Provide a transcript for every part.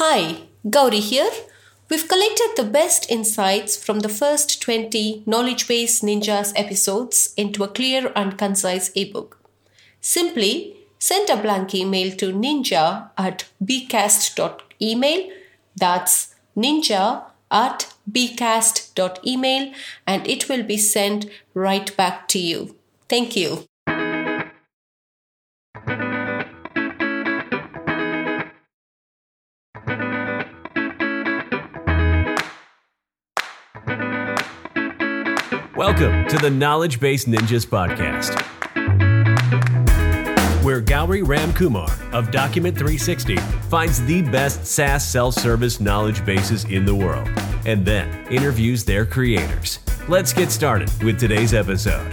Hi, Gauri here. We've collected the best insights from the first 20 Knowledge Base Ninjas episodes into a clear and concise ebook. Simply send a blank email to ninja at bcast.email. That's ninja at bcast.email and it will be sent right back to you. Thank you. Welcome to the Knowledge Base Ninjas podcast, where Gauri Ramkumar of Document 360 finds the best SaaS self service knowledge bases in the world and then interviews their creators. Let's get started with today's episode.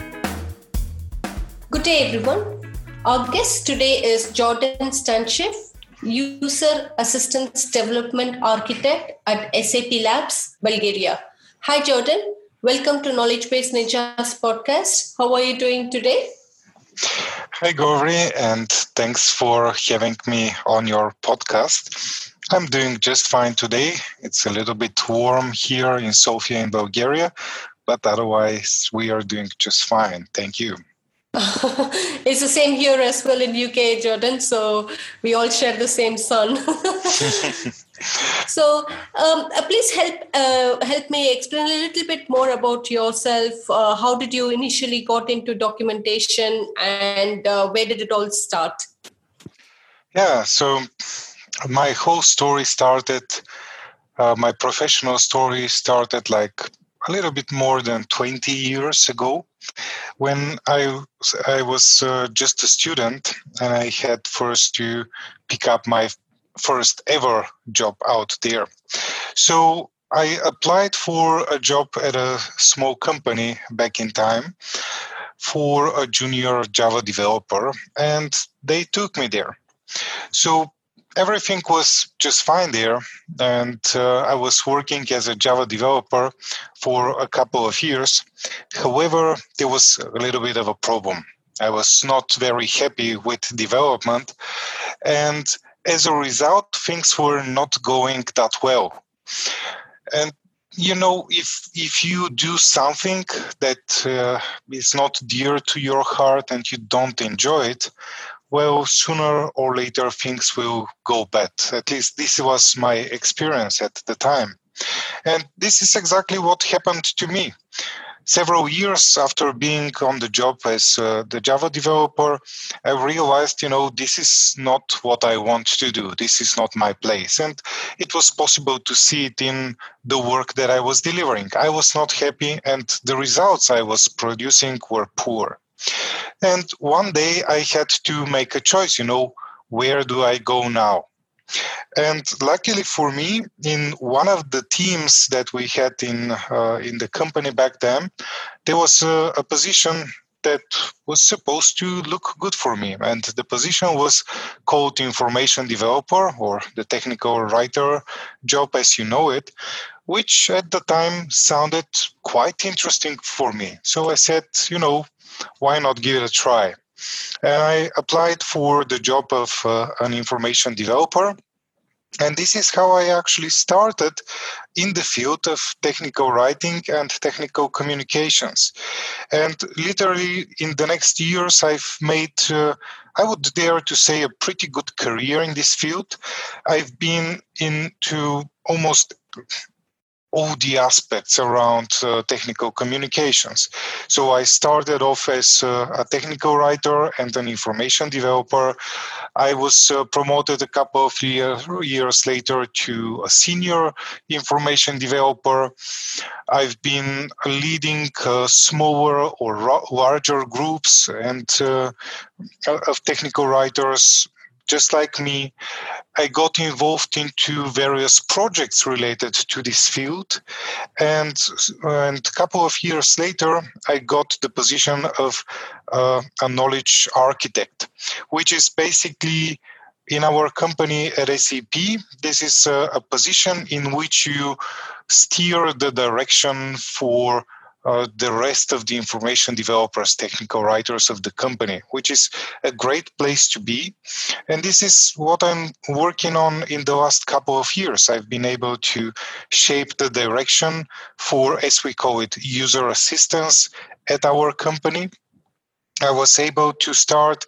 Good day, everyone. Our guest today is Jordan Stanchev, User Assistance Development Architect at SAP Labs, Bulgaria. Hi, Jordan. Welcome to Knowledge Base Ninjas podcast. How are you doing today? Hi, Gauri, and thanks for having me on your podcast. I'm doing just fine today. It's a little bit warm here in Sofia, in Bulgaria, but otherwise, we are doing just fine. Thank you. it's the same here as well in UK, Jordan. So we all share the same sun. so um, uh, please help uh, help me explain a little bit more about yourself. Uh, how did you initially got into documentation and uh, where did it all start? Yeah so my whole story started uh, my professional story started like a little bit more than 20 years ago when i i was uh, just a student and i had first to pick up my first ever job out there. So I applied for a job at a small company back in time for a junior Java developer, and they took me there. So everything was just fine there, and uh, I was working as a Java developer for a couple of years. However, there was a little bit of a problem. I was not very happy with development, and as a result, things were not going that well. And you know, if if you do something that uh, is not dear to your heart and you don't enjoy it, well, sooner or later things will go bad. At least this was my experience at the time. And this is exactly what happened to me several years after being on the job as uh, the Java developer, I realized, you know, this is not what I want to do. This is not my place. And it was possible to see it in the work that I was delivering. I was not happy, and the results I was producing were poor. And one day I had to make a choice, you know, where do I go now? And luckily for me, in one of the teams that we had in uh, in the company back then, there was a, a position that was supposed to look good for me. And the position was called information developer or the technical writer job as you know it, which at the time sounded quite interesting for me. So I said, you know, why not give it a try? And I applied for the job of uh, an information developer. And this is how I actually started in the field of technical writing and technical communications. And literally, in the next years, I've made, uh, I would dare to say, a pretty good career in this field. I've been into almost all the aspects around uh, technical communications. So I started off as uh, a technical writer and an information developer. I was uh, promoted a couple of year, years later to a senior information developer. I've been leading uh, smaller or larger groups and uh, of technical writers just like me, I got involved into various projects related to this field, and and a couple of years later, I got the position of uh, a knowledge architect, which is basically in our company at SAP. This is a, a position in which you steer the direction for uh, the rest of the information developers, technical writers of the company, which is a great place to be. And this is what I'm working on in the last couple of years. I've been able to shape the direction for, as we call it, user assistance at our company. I was able to start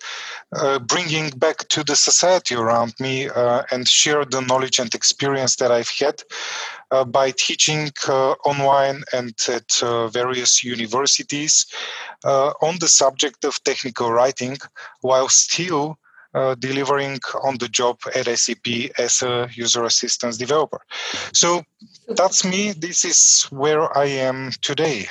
uh, bringing back to the society around me uh, and share the knowledge and experience that I've had uh, by teaching uh, online and at uh, various universities uh, on the subject of technical writing while still delivering on the job at SAP as a user assistance developer. So that's me. This is where I am today.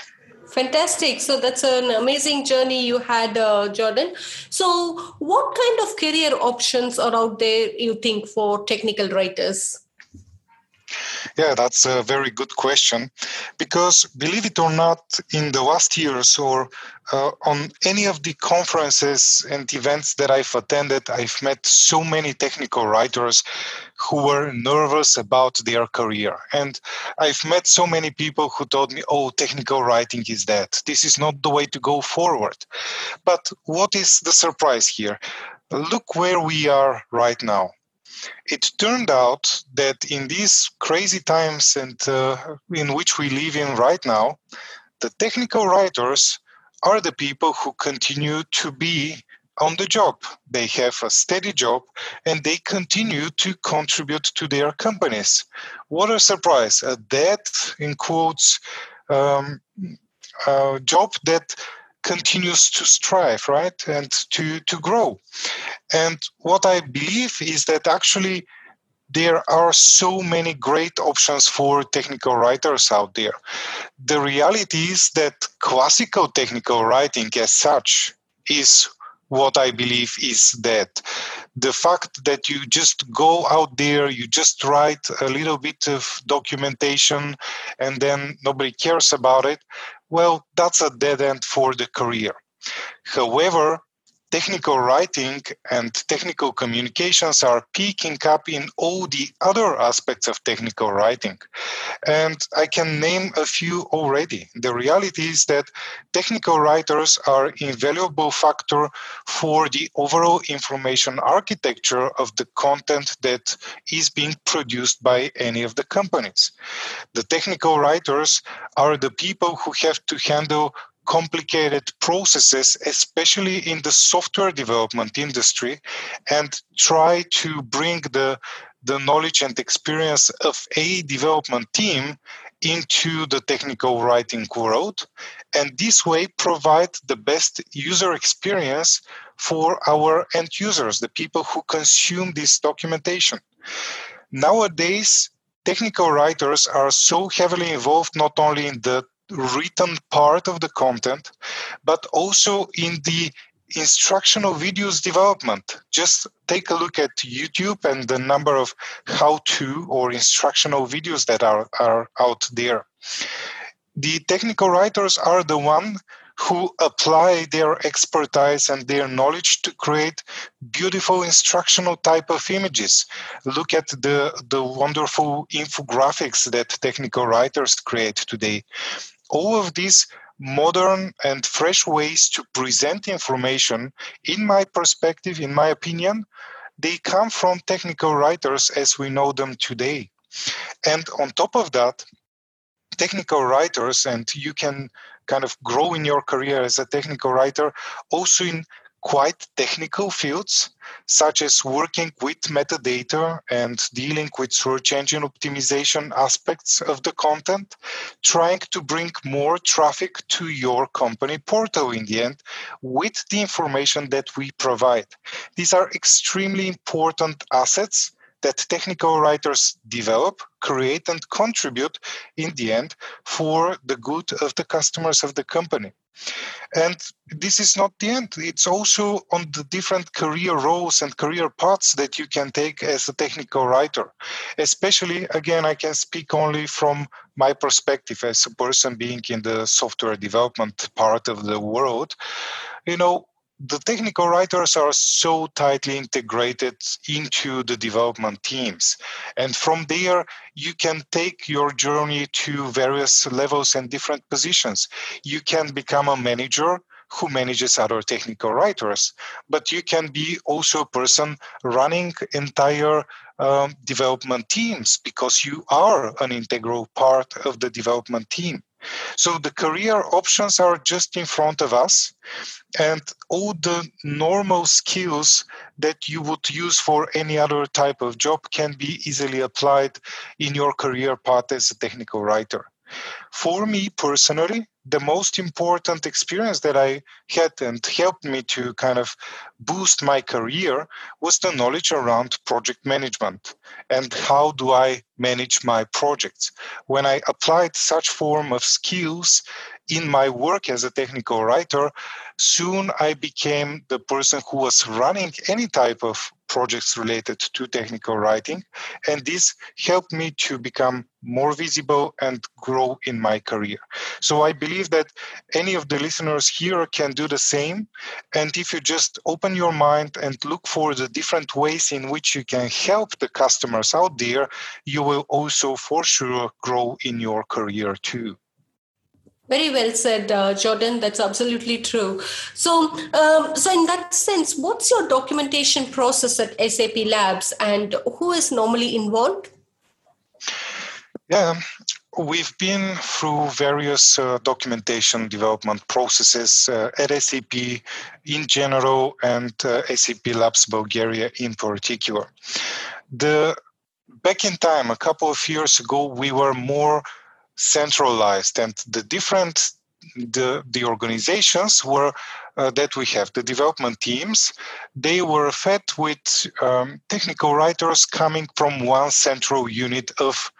Fantastic. So that's an amazing journey you had, uh, Jordan. So, what kind of career options are out there, you think, for technical writers? Yeah, that's a very good question. Because believe it or not, in the last years or uh, on any of the conferences and events that I've attended, I've met so many technical writers who were nervous about their career. And I've met so many people who told me, oh, technical writing is dead. This is not the way to go forward. But what is the surprise here? Look where we are right now it turned out that in these crazy times and uh, in which we live in right now, the technical writers are the people who continue to be on the job. They have a steady job and they continue to contribute to their companies. What a surprise! A dead, in quotes, um, job that continues to strive, right, and to, to grow. And what I believe is that actually there are so many great options for technical writers out there. The reality is that classical technical writing, as such, is what I believe is that the fact that you just go out there, you just write a little bit of documentation, and then nobody cares about it, well, that's a dead end for the career. However, technical writing and technical communications are picking up in all the other aspects of technical writing. And I can name a few already. The reality is that technical writers are invaluable factor for the overall information architecture of the content that is being produced by any of the companies. The technical writers are the people who have to handle complicated processes, especially in the software development industry, and try to bring the, the knowledge and experience of a development team into the technical writing world. And this way provide the best user experience for our end users the people who consume this documentation. Nowadays technical writers are so heavily involved not only in the written part of the content, but also in the instructional videos development. Just take a look at YouTube and the number of how to or instructional videos that are, are out there. The technical writers are the one who apply their expertise and their knowledge to create beautiful instructional type of images. Look at the, the wonderful infographics that technical writers create today all of these modern and fresh ways to present information, in my perspective, in my opinion, they come from technical writers as we know them today. And on top of that, technical writers, and you can kind of grow in your career as a technical writer also in quite technical fields, such as working with metadata and dealing with search engine optimization aspects of the content, trying to bring more traffic to your company portal in the end with the information that we provide. These are extremely important assets that technical writers develop, create, and contribute in the end for the good of the customers of the company. And this is not the end. It's also on the different career roles and career paths that you can take as a technical writer. Especially, again, I can speak only from my perspective as a person being in the software development part of the world. You know, the technical writers are so tightly integrated into the development teams. And from there, you can take your journey to various levels and different positions. You can become a manager who manages other technical writers, but you can be also a person running entire um, development teams because you are an integral part of the development team. So the career options are just in front of us, and all the normal skills that you would use for any other type of job can be easily applied in your career path as a technical writer. For me personally, the most important experience that I had and helped me to kind of boost my career was the knowledge around project management and how do I manage my projects. When I applied such form of skills in my work as a technical writer, soon I became the person who was running any type of projects related to technical writing. And this helped me to become more visible and grow in my career. So I believe that any of the listeners here can do the same. And if you just open your mind and look for the different ways in which you can help the customers out there, you will also for sure grow in your career too. Very well said, uh, Jordan. That's absolutely true. So, um, so in that sense, what's your documentation process at SAP Labs, and who is normally involved? Yeah, we've been through various uh, documentation development processes uh, at SAP in general and uh, SAP Labs Bulgaria in particular. The back in time, a couple of years ago, we were more centralized. And the different the the organizations were uh, that we have the development teams they were fed with um, technical writers coming from one central unit of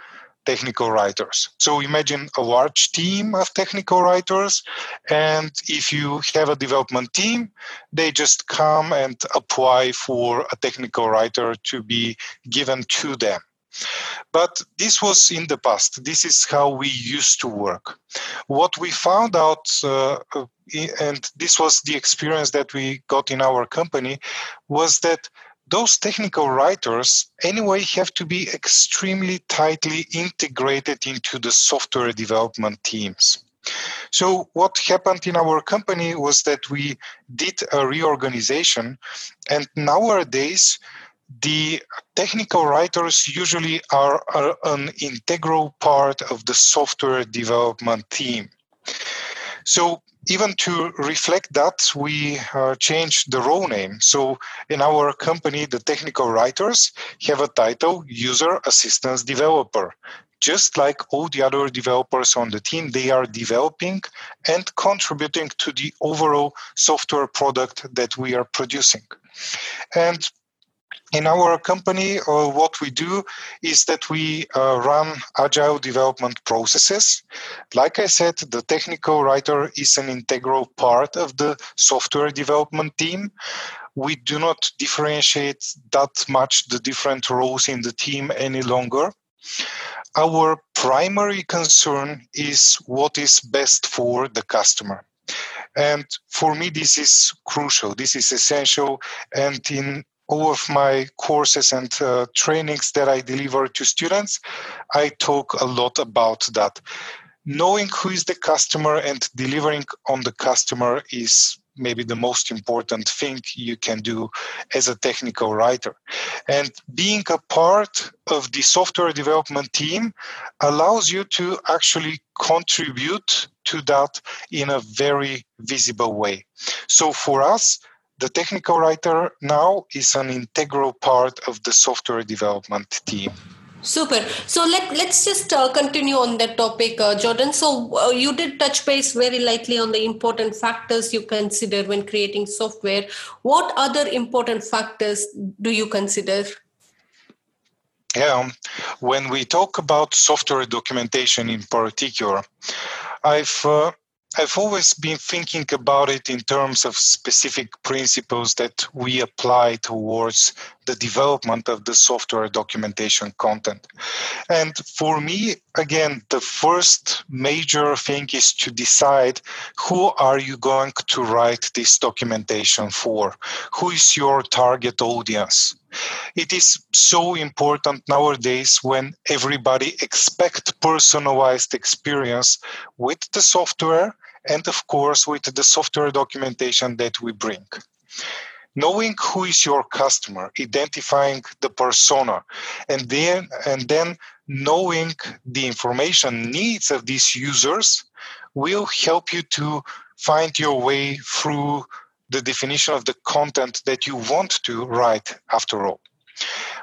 technical writers. So imagine a large team of technical writers and if you have a development team they just come and apply for a technical writer to be given to them but this was in the past. This is how we used to work. What we found out, uh, uh and this was the experience that we got in our company, was that those technical writers anyway have to be extremely tightly integrated into the software development teams. So, what happened in our company was that we did a reorganization, and nowadays the technical writers usually are, are, an integral part of the software development team. So, even to reflect that, we uh, changed the role name. So, in our company, the technical writers have a title User Assistance Developer. Just like all the other developers on the team, they are developing and contributing to the overall software product that we are producing. And in our company, uh, what we do is that we uh, run agile development processes. Like I said, the technical writer is an integral part of the software development team. We do not differentiate that much the different roles in the team any longer. Our primary concern is what is best for the customer. And for me, this is crucial. This is essential. And in all of my courses and uh, trainings that I deliver to students, I talk a lot about that. Knowing who is the customer and delivering on the customer is maybe the most important thing you can do as a technical writer. And being a part of the software development team allows you to actually contribute to that in a very visible way. So for us, the technical writer now is an integral part of the software development team. Super. So let let's just uh, continue on that topic, uh, Jordan. So uh, you did touch base very lightly on the important factors you consider when creating software. What other important factors do you consider? Yeah, when we talk about software documentation in particular, I've uh, I've always been thinking about it in terms of specific principles that we apply towards the development of the software documentation content. And for me, again, the first major thing is to decide who are you going to write this documentation for? Who is your target audience? It is so important nowadays when everybody expect personalized experience with the software and of course with the software documentation that we bring. Knowing who is your customer identifying the persona and then and then knowing the information needs of these users will help you to find your way through the definition of the content that you want to write after all.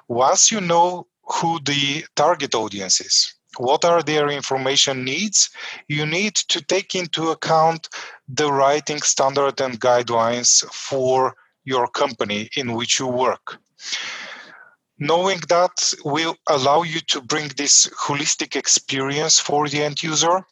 Once you know who the target audience is what are their information needs you need to take into account the writing standard and guidelines for your company in which you work. Knowing that will allow you to bring this holistic experience for the end user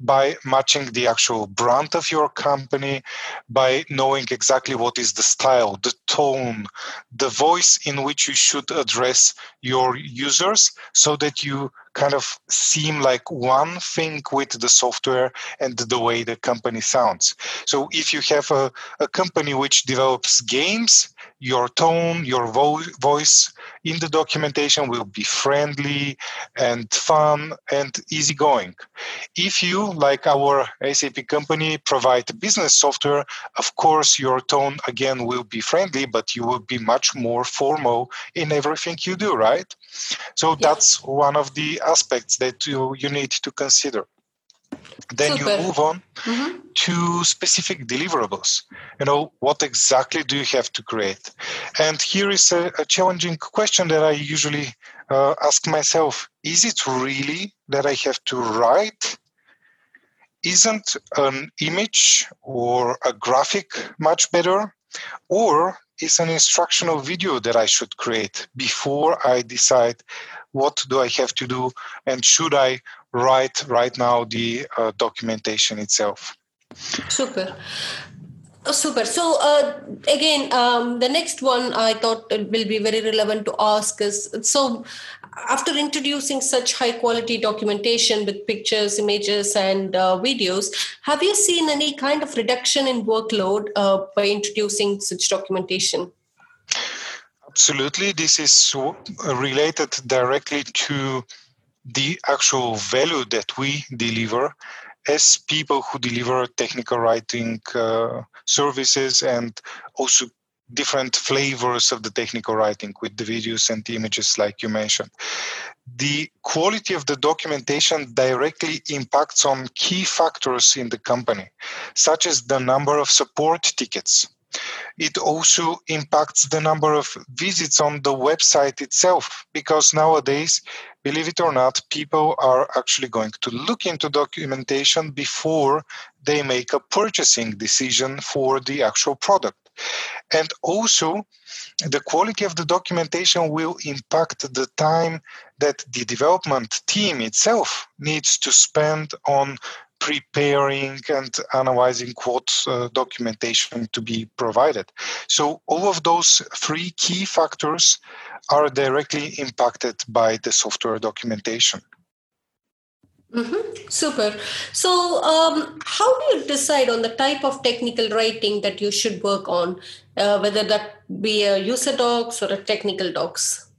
by matching the actual brand of your company, by knowing exactly what is the style, the tone, the voice in which you should address your users so that you kind of seem like one thing with the software and the way the company sounds. So if you have a, a company which develops games, your tone, your vo- voice in the documentation will be friendly and fun and easygoing. If you, like our SAP company, provide business software, of course, your tone again will be friendly, but you will be much more formal in everything you do, right? So that's one of the aspects that you, you need to consider. Then Super. you move on mm-hmm. to specific deliverables. You know, what exactly do you have to create? And here is a, a challenging question that I usually uh, ask myself Is it really that I have to write? Isn't an image or a graphic much better? Or is an instructional video that I should create before I decide what do I have to do and should I write right now the uh, documentation itself. Super. Oh, super. So uh, again, um, the next one I thought it will be very relevant to ask is so after introducing such high quality documentation with pictures, images, and uh, videos, have you seen any kind of reduction in workload uh, by introducing such documentation? Absolutely. This is related directly to the actual value that we deliver as people who deliver technical writing uh, services and also different flavors of the technical writing with the videos and the images like you mentioned. The quality of the documentation directly impacts on key factors in the company such as the number of support tickets. It also impacts the number of visits on the website itself because nowadays believe it or not people are actually going to look into documentation before they make a purchasing decision for the actual product and also the quality of the documentation will impact the time that the development team itself needs to spend on preparing and analyzing what uh, documentation to be provided. So, all of those three key factors are directly impacted by the software documentation. Mm-hmm. Super. So, um, how do you decide on the type of technical writing that you should work on, uh, whether that be a user docs or a technical docs?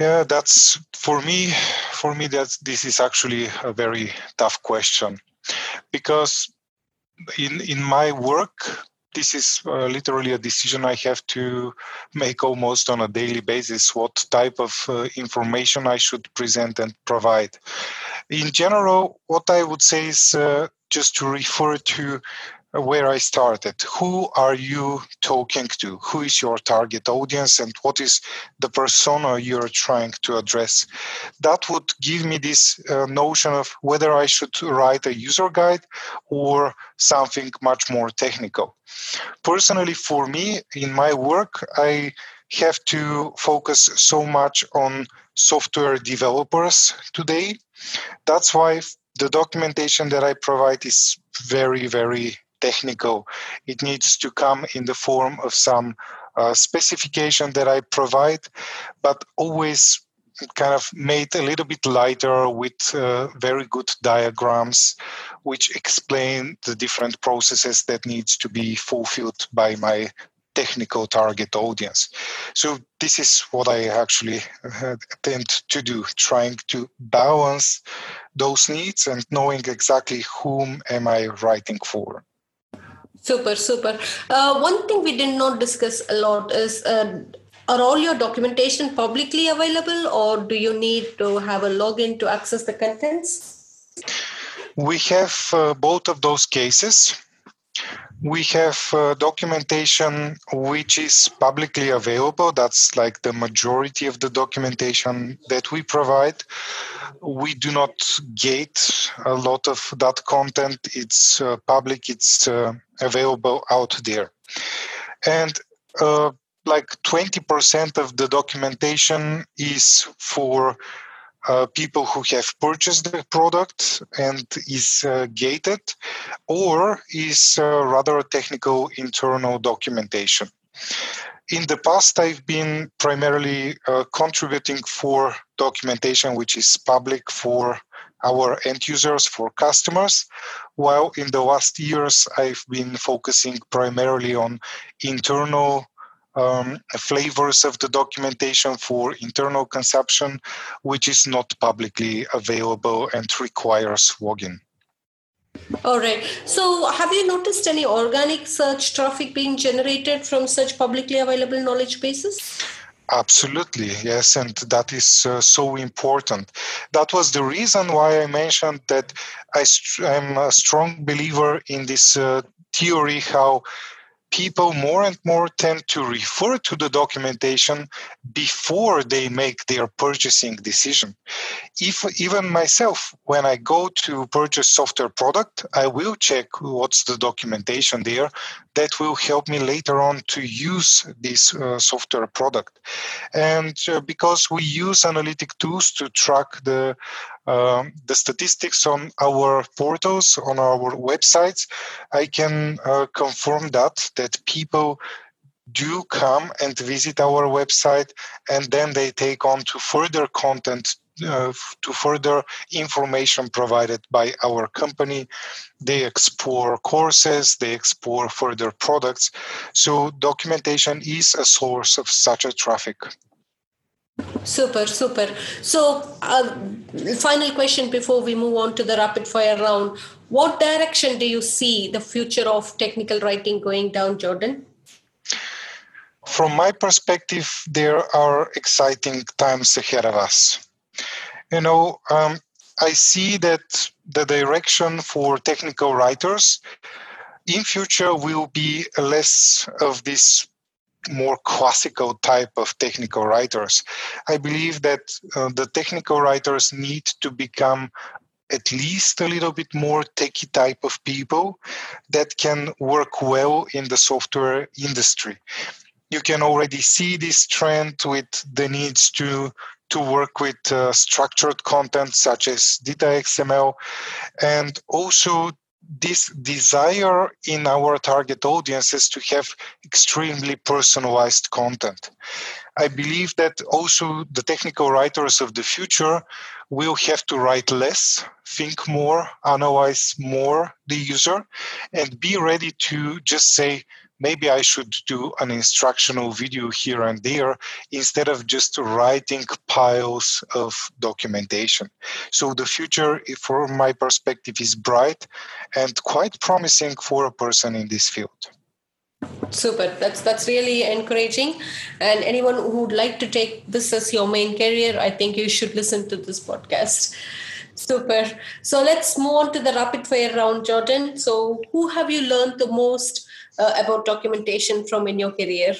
Yeah, that's for me. For me, that this is actually a very tough question, because in in my work, this is uh, literally a decision I have to make almost on a daily basis. What type of uh, information I should present and provide. In general, what I would say is uh, just to refer to where I started. Who are you talking to? Who is your target audience and what is the persona you're trying to address? That would give me this uh, notion of whether I should write a user guide or something much more technical. Personally, for me, in my work, I have to focus so much on software developers today. That's why the documentation that I provide is very, very technical. It needs to come in the form of some uh, specification that I provide, but always kind of made a little bit lighter with uh, very good diagrams which explain the different processes that needs to be fulfilled by my technical target audience. So this is what I actually uh, tend to do, trying to balance those needs and knowing exactly whom am I writing for. Super, super. Uh, one thing we did not discuss a lot is uh, are all your documentation publicly available or do you need to have a login to access the contents? We have uh, both of those cases we have uh, documentation which is publicly available. That's like the majority of the documentation that we provide. We do not gate a lot of that content. It's uh, public, it's uh, available out there. And uh, like 20% of the documentation is for uh, people who have purchased the product and is uh, gated or is uh, rather technical internal documentation. In the past, I've been primarily uh, contributing for documentation which is public for our end users, for customers, while in the last years, I've been focusing primarily on internal um, flavors of the documentation for internal consumption, which is not publicly available and requires login. All right. So, have you noticed any organic search traffic being generated from such publicly available knowledge bases? Absolutely, yes, and that is uh, so important. That was the reason why I mentioned that I am a strong believer in this uh, theory how people more and more tend to refer to the documentation before they make their purchasing decision. If even myself, when I go to purchase software product, I will check what's the documentation there that will help me later on to use this uh, software product. And uh, because we use analytic tools to track the um, the statistics on our portals, on our websites, I can uh, confirm that that people do come and visit our website, and then they take on to further content uh, to further information provided by our company. They explore courses, they explore further products. So, documentation is a source of such a traffic. Super, super. So, uh, final question before we move on to the rapid fire round. What direction do you see the future of technical writing going down, Jordan? From my perspective, there are exciting times ahead of us. You know, um, I see that the direction for technical writers in future will be less of this more classical type of technical writers. I believe that uh, the technical writers need to become at least a little bit more techy type of people that can work well in the software industry. You can already see this trend with the needs to to work with uh, structured content such as DITA XML and also this desire in our target audiences to have extremely personalized content. I believe that also the technical writers of the future will have to write less, think more, analyze more the user, and be ready to just say, maybe I should do an instructional video here and there instead of just writing piles of documentation. So the future, from my perspective, is bright and quite promising for a person in this field. Super. That's that's really encouraging. And anyone who would like to take this as your main career, I think you should listen to this podcast. Super. So let's move on to the rapid fire round, Jordan. So who have you learned the most uh, about documentation from in your career?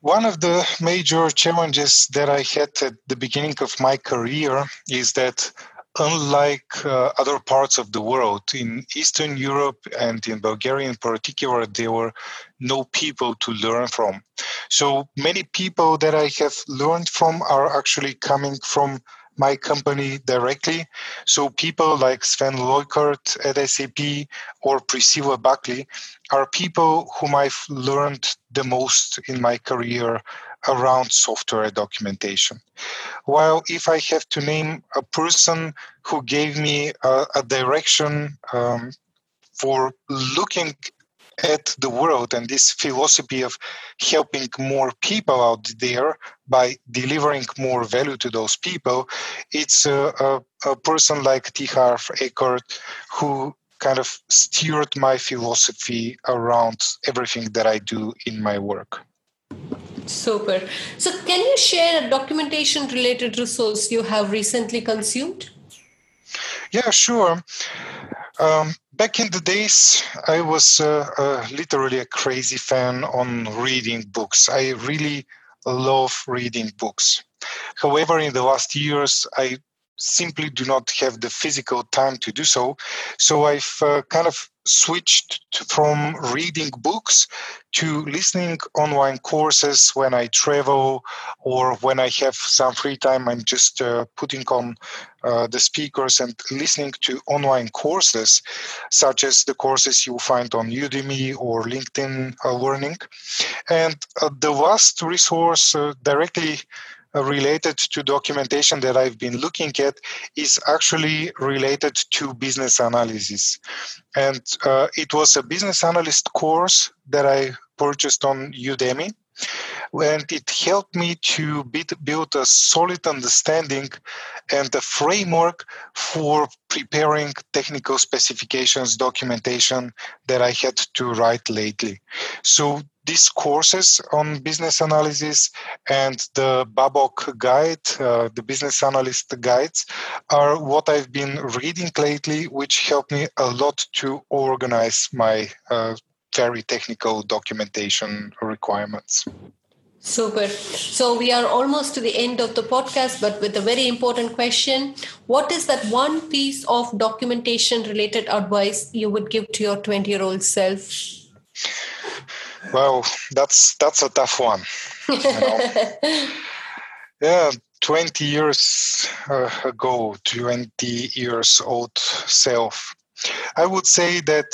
One of the major challenges that I had at the beginning of my career is that unlike uh, other parts of the world, in Eastern Europe and in Bulgaria in particular, there were no people to learn from. So many people that I have learned from are actually coming from my company directly. So people like Sven Leukert at SAP or Priscilla Buckley are people whom I've learned the most in my career around software documentation. While if I have to name a person who gave me a, a direction um, for looking at the world and this philosophy of helping more people out there by delivering more value to those people, it's a, a, a person like T. Harv Eker who kind of steered my philosophy around everything that I do in my work. Super. So, can you share a documentation related resource you have recently consumed? Yeah, sure. Um, back in the days, I was uh, uh, literally a crazy fan on reading books. I really love reading books. However, in the last years, I simply do not have the physical time to do so. So I've uh, kind of switched from reading books to listening online courses when I travel or when I have some free time. I'm just uh, putting on uh, the speakers and listening to online courses, such as the courses you find on Udemy or LinkedIn uh, Learning. And uh, the last resource uh, directly related to documentation that I've been looking at is actually related to business analysis. And uh, it was a business analyst course that I purchased on Udemy. And it helped me to build a solid understanding and a framework for preparing technical specifications documentation that I had to write lately. So these courses on business analysis and the BABOK guide, uh, the business analyst guides, are what I've been reading lately, which helped me a lot to organize my uh, very technical documentation requirements. Super. So we are almost to the end of the podcast, but with a very important question. What is that one piece of documentation related advice you would give to your 20 year old self? Well, that's that's a tough one. You know? yeah, 20 years uh, ago, 20 years old self. I would say that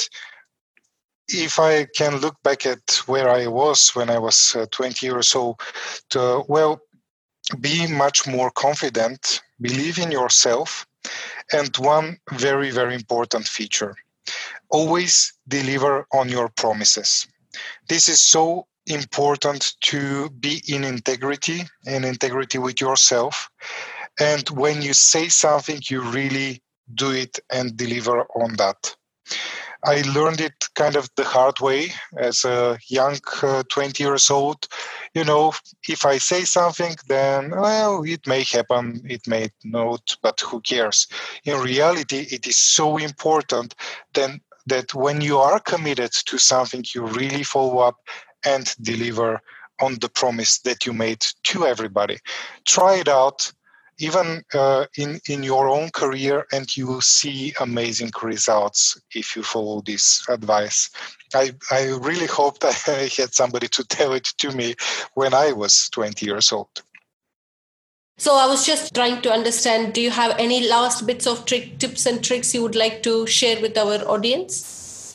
if I can look back at where I was when I was uh, 20 years old, to, well, be much more confident, believe in yourself, and one very, very important feature always deliver on your promises. This is so important to be in integrity and integrity with yourself. And when you say something, you really do it and deliver on that. I learned it kind of the hard way as a young uh, 20 years old. You know, if I say something, then, well, it may happen, it may not, but who cares? In reality, it is so important then that when you are committed to something, you really follow up and deliver on the promise that you made to everybody. Try it out, even uh, in, in your own career, and you will see amazing results if you follow this advice. I, I really hope that I had somebody to tell it to me when I was 20 years old. So I was just trying to understand do you have any last bits of trick tips and tricks you would like to share with our audience?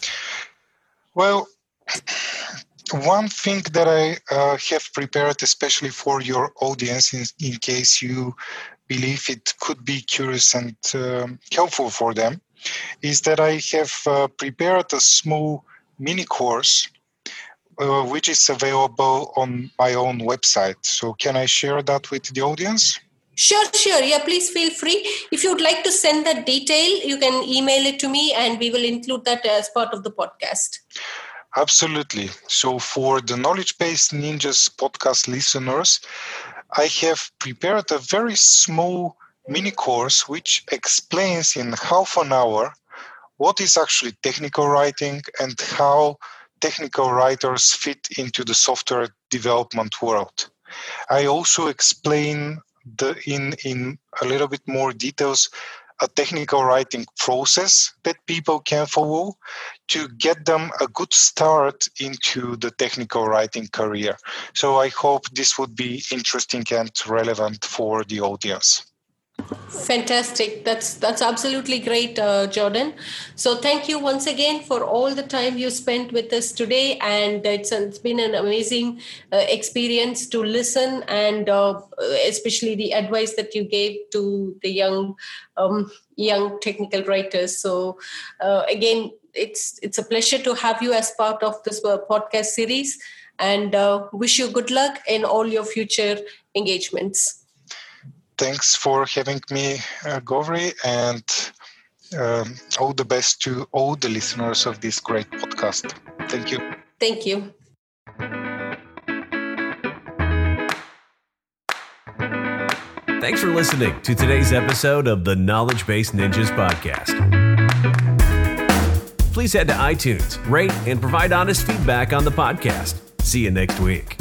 Well, one thing that I uh, have prepared, especially for your audience, in, in, case you believe it could be curious and um, helpful for them, is that I have uh, prepared a small mini course uh, which is available on my own website. So, can I share that with the audience? Sure, sure. Yeah, please feel free. If you would like to send that detail, you can email it to me and we will include that as part of the podcast. Absolutely. So, for the Knowledge Base Ninjas podcast listeners, I have prepared a very small mini course which explains in half an hour what is actually technical writing and how technical writers fit into the software development world. I also explain the, in in a little bit more details a technical writing process that people can follow to mm-hmm. get them a good start into the technical writing career. So I hope this would be interesting and relevant for the audience. Fantastic. That's that's absolutely great, uh, Jordan. So thank you once again for all the time you spent with us today, and it's, it's been an amazing uh, experience to listen, and uh, especially the advice that you gave to the young um, young technical writers. So uh, again, it's it's a pleasure to have you as part of this uh, podcast series, and uh, wish you good luck in all your future engagements thanks for having me, uh, Gauri, and um, all the best to all the listeners of this great podcast. Thank you. Thank you. Thanks for listening to today's episode of the Knowledge Base Ninjas podcast. Please head to iTunes, rate, and provide honest feedback on the podcast. See you next week.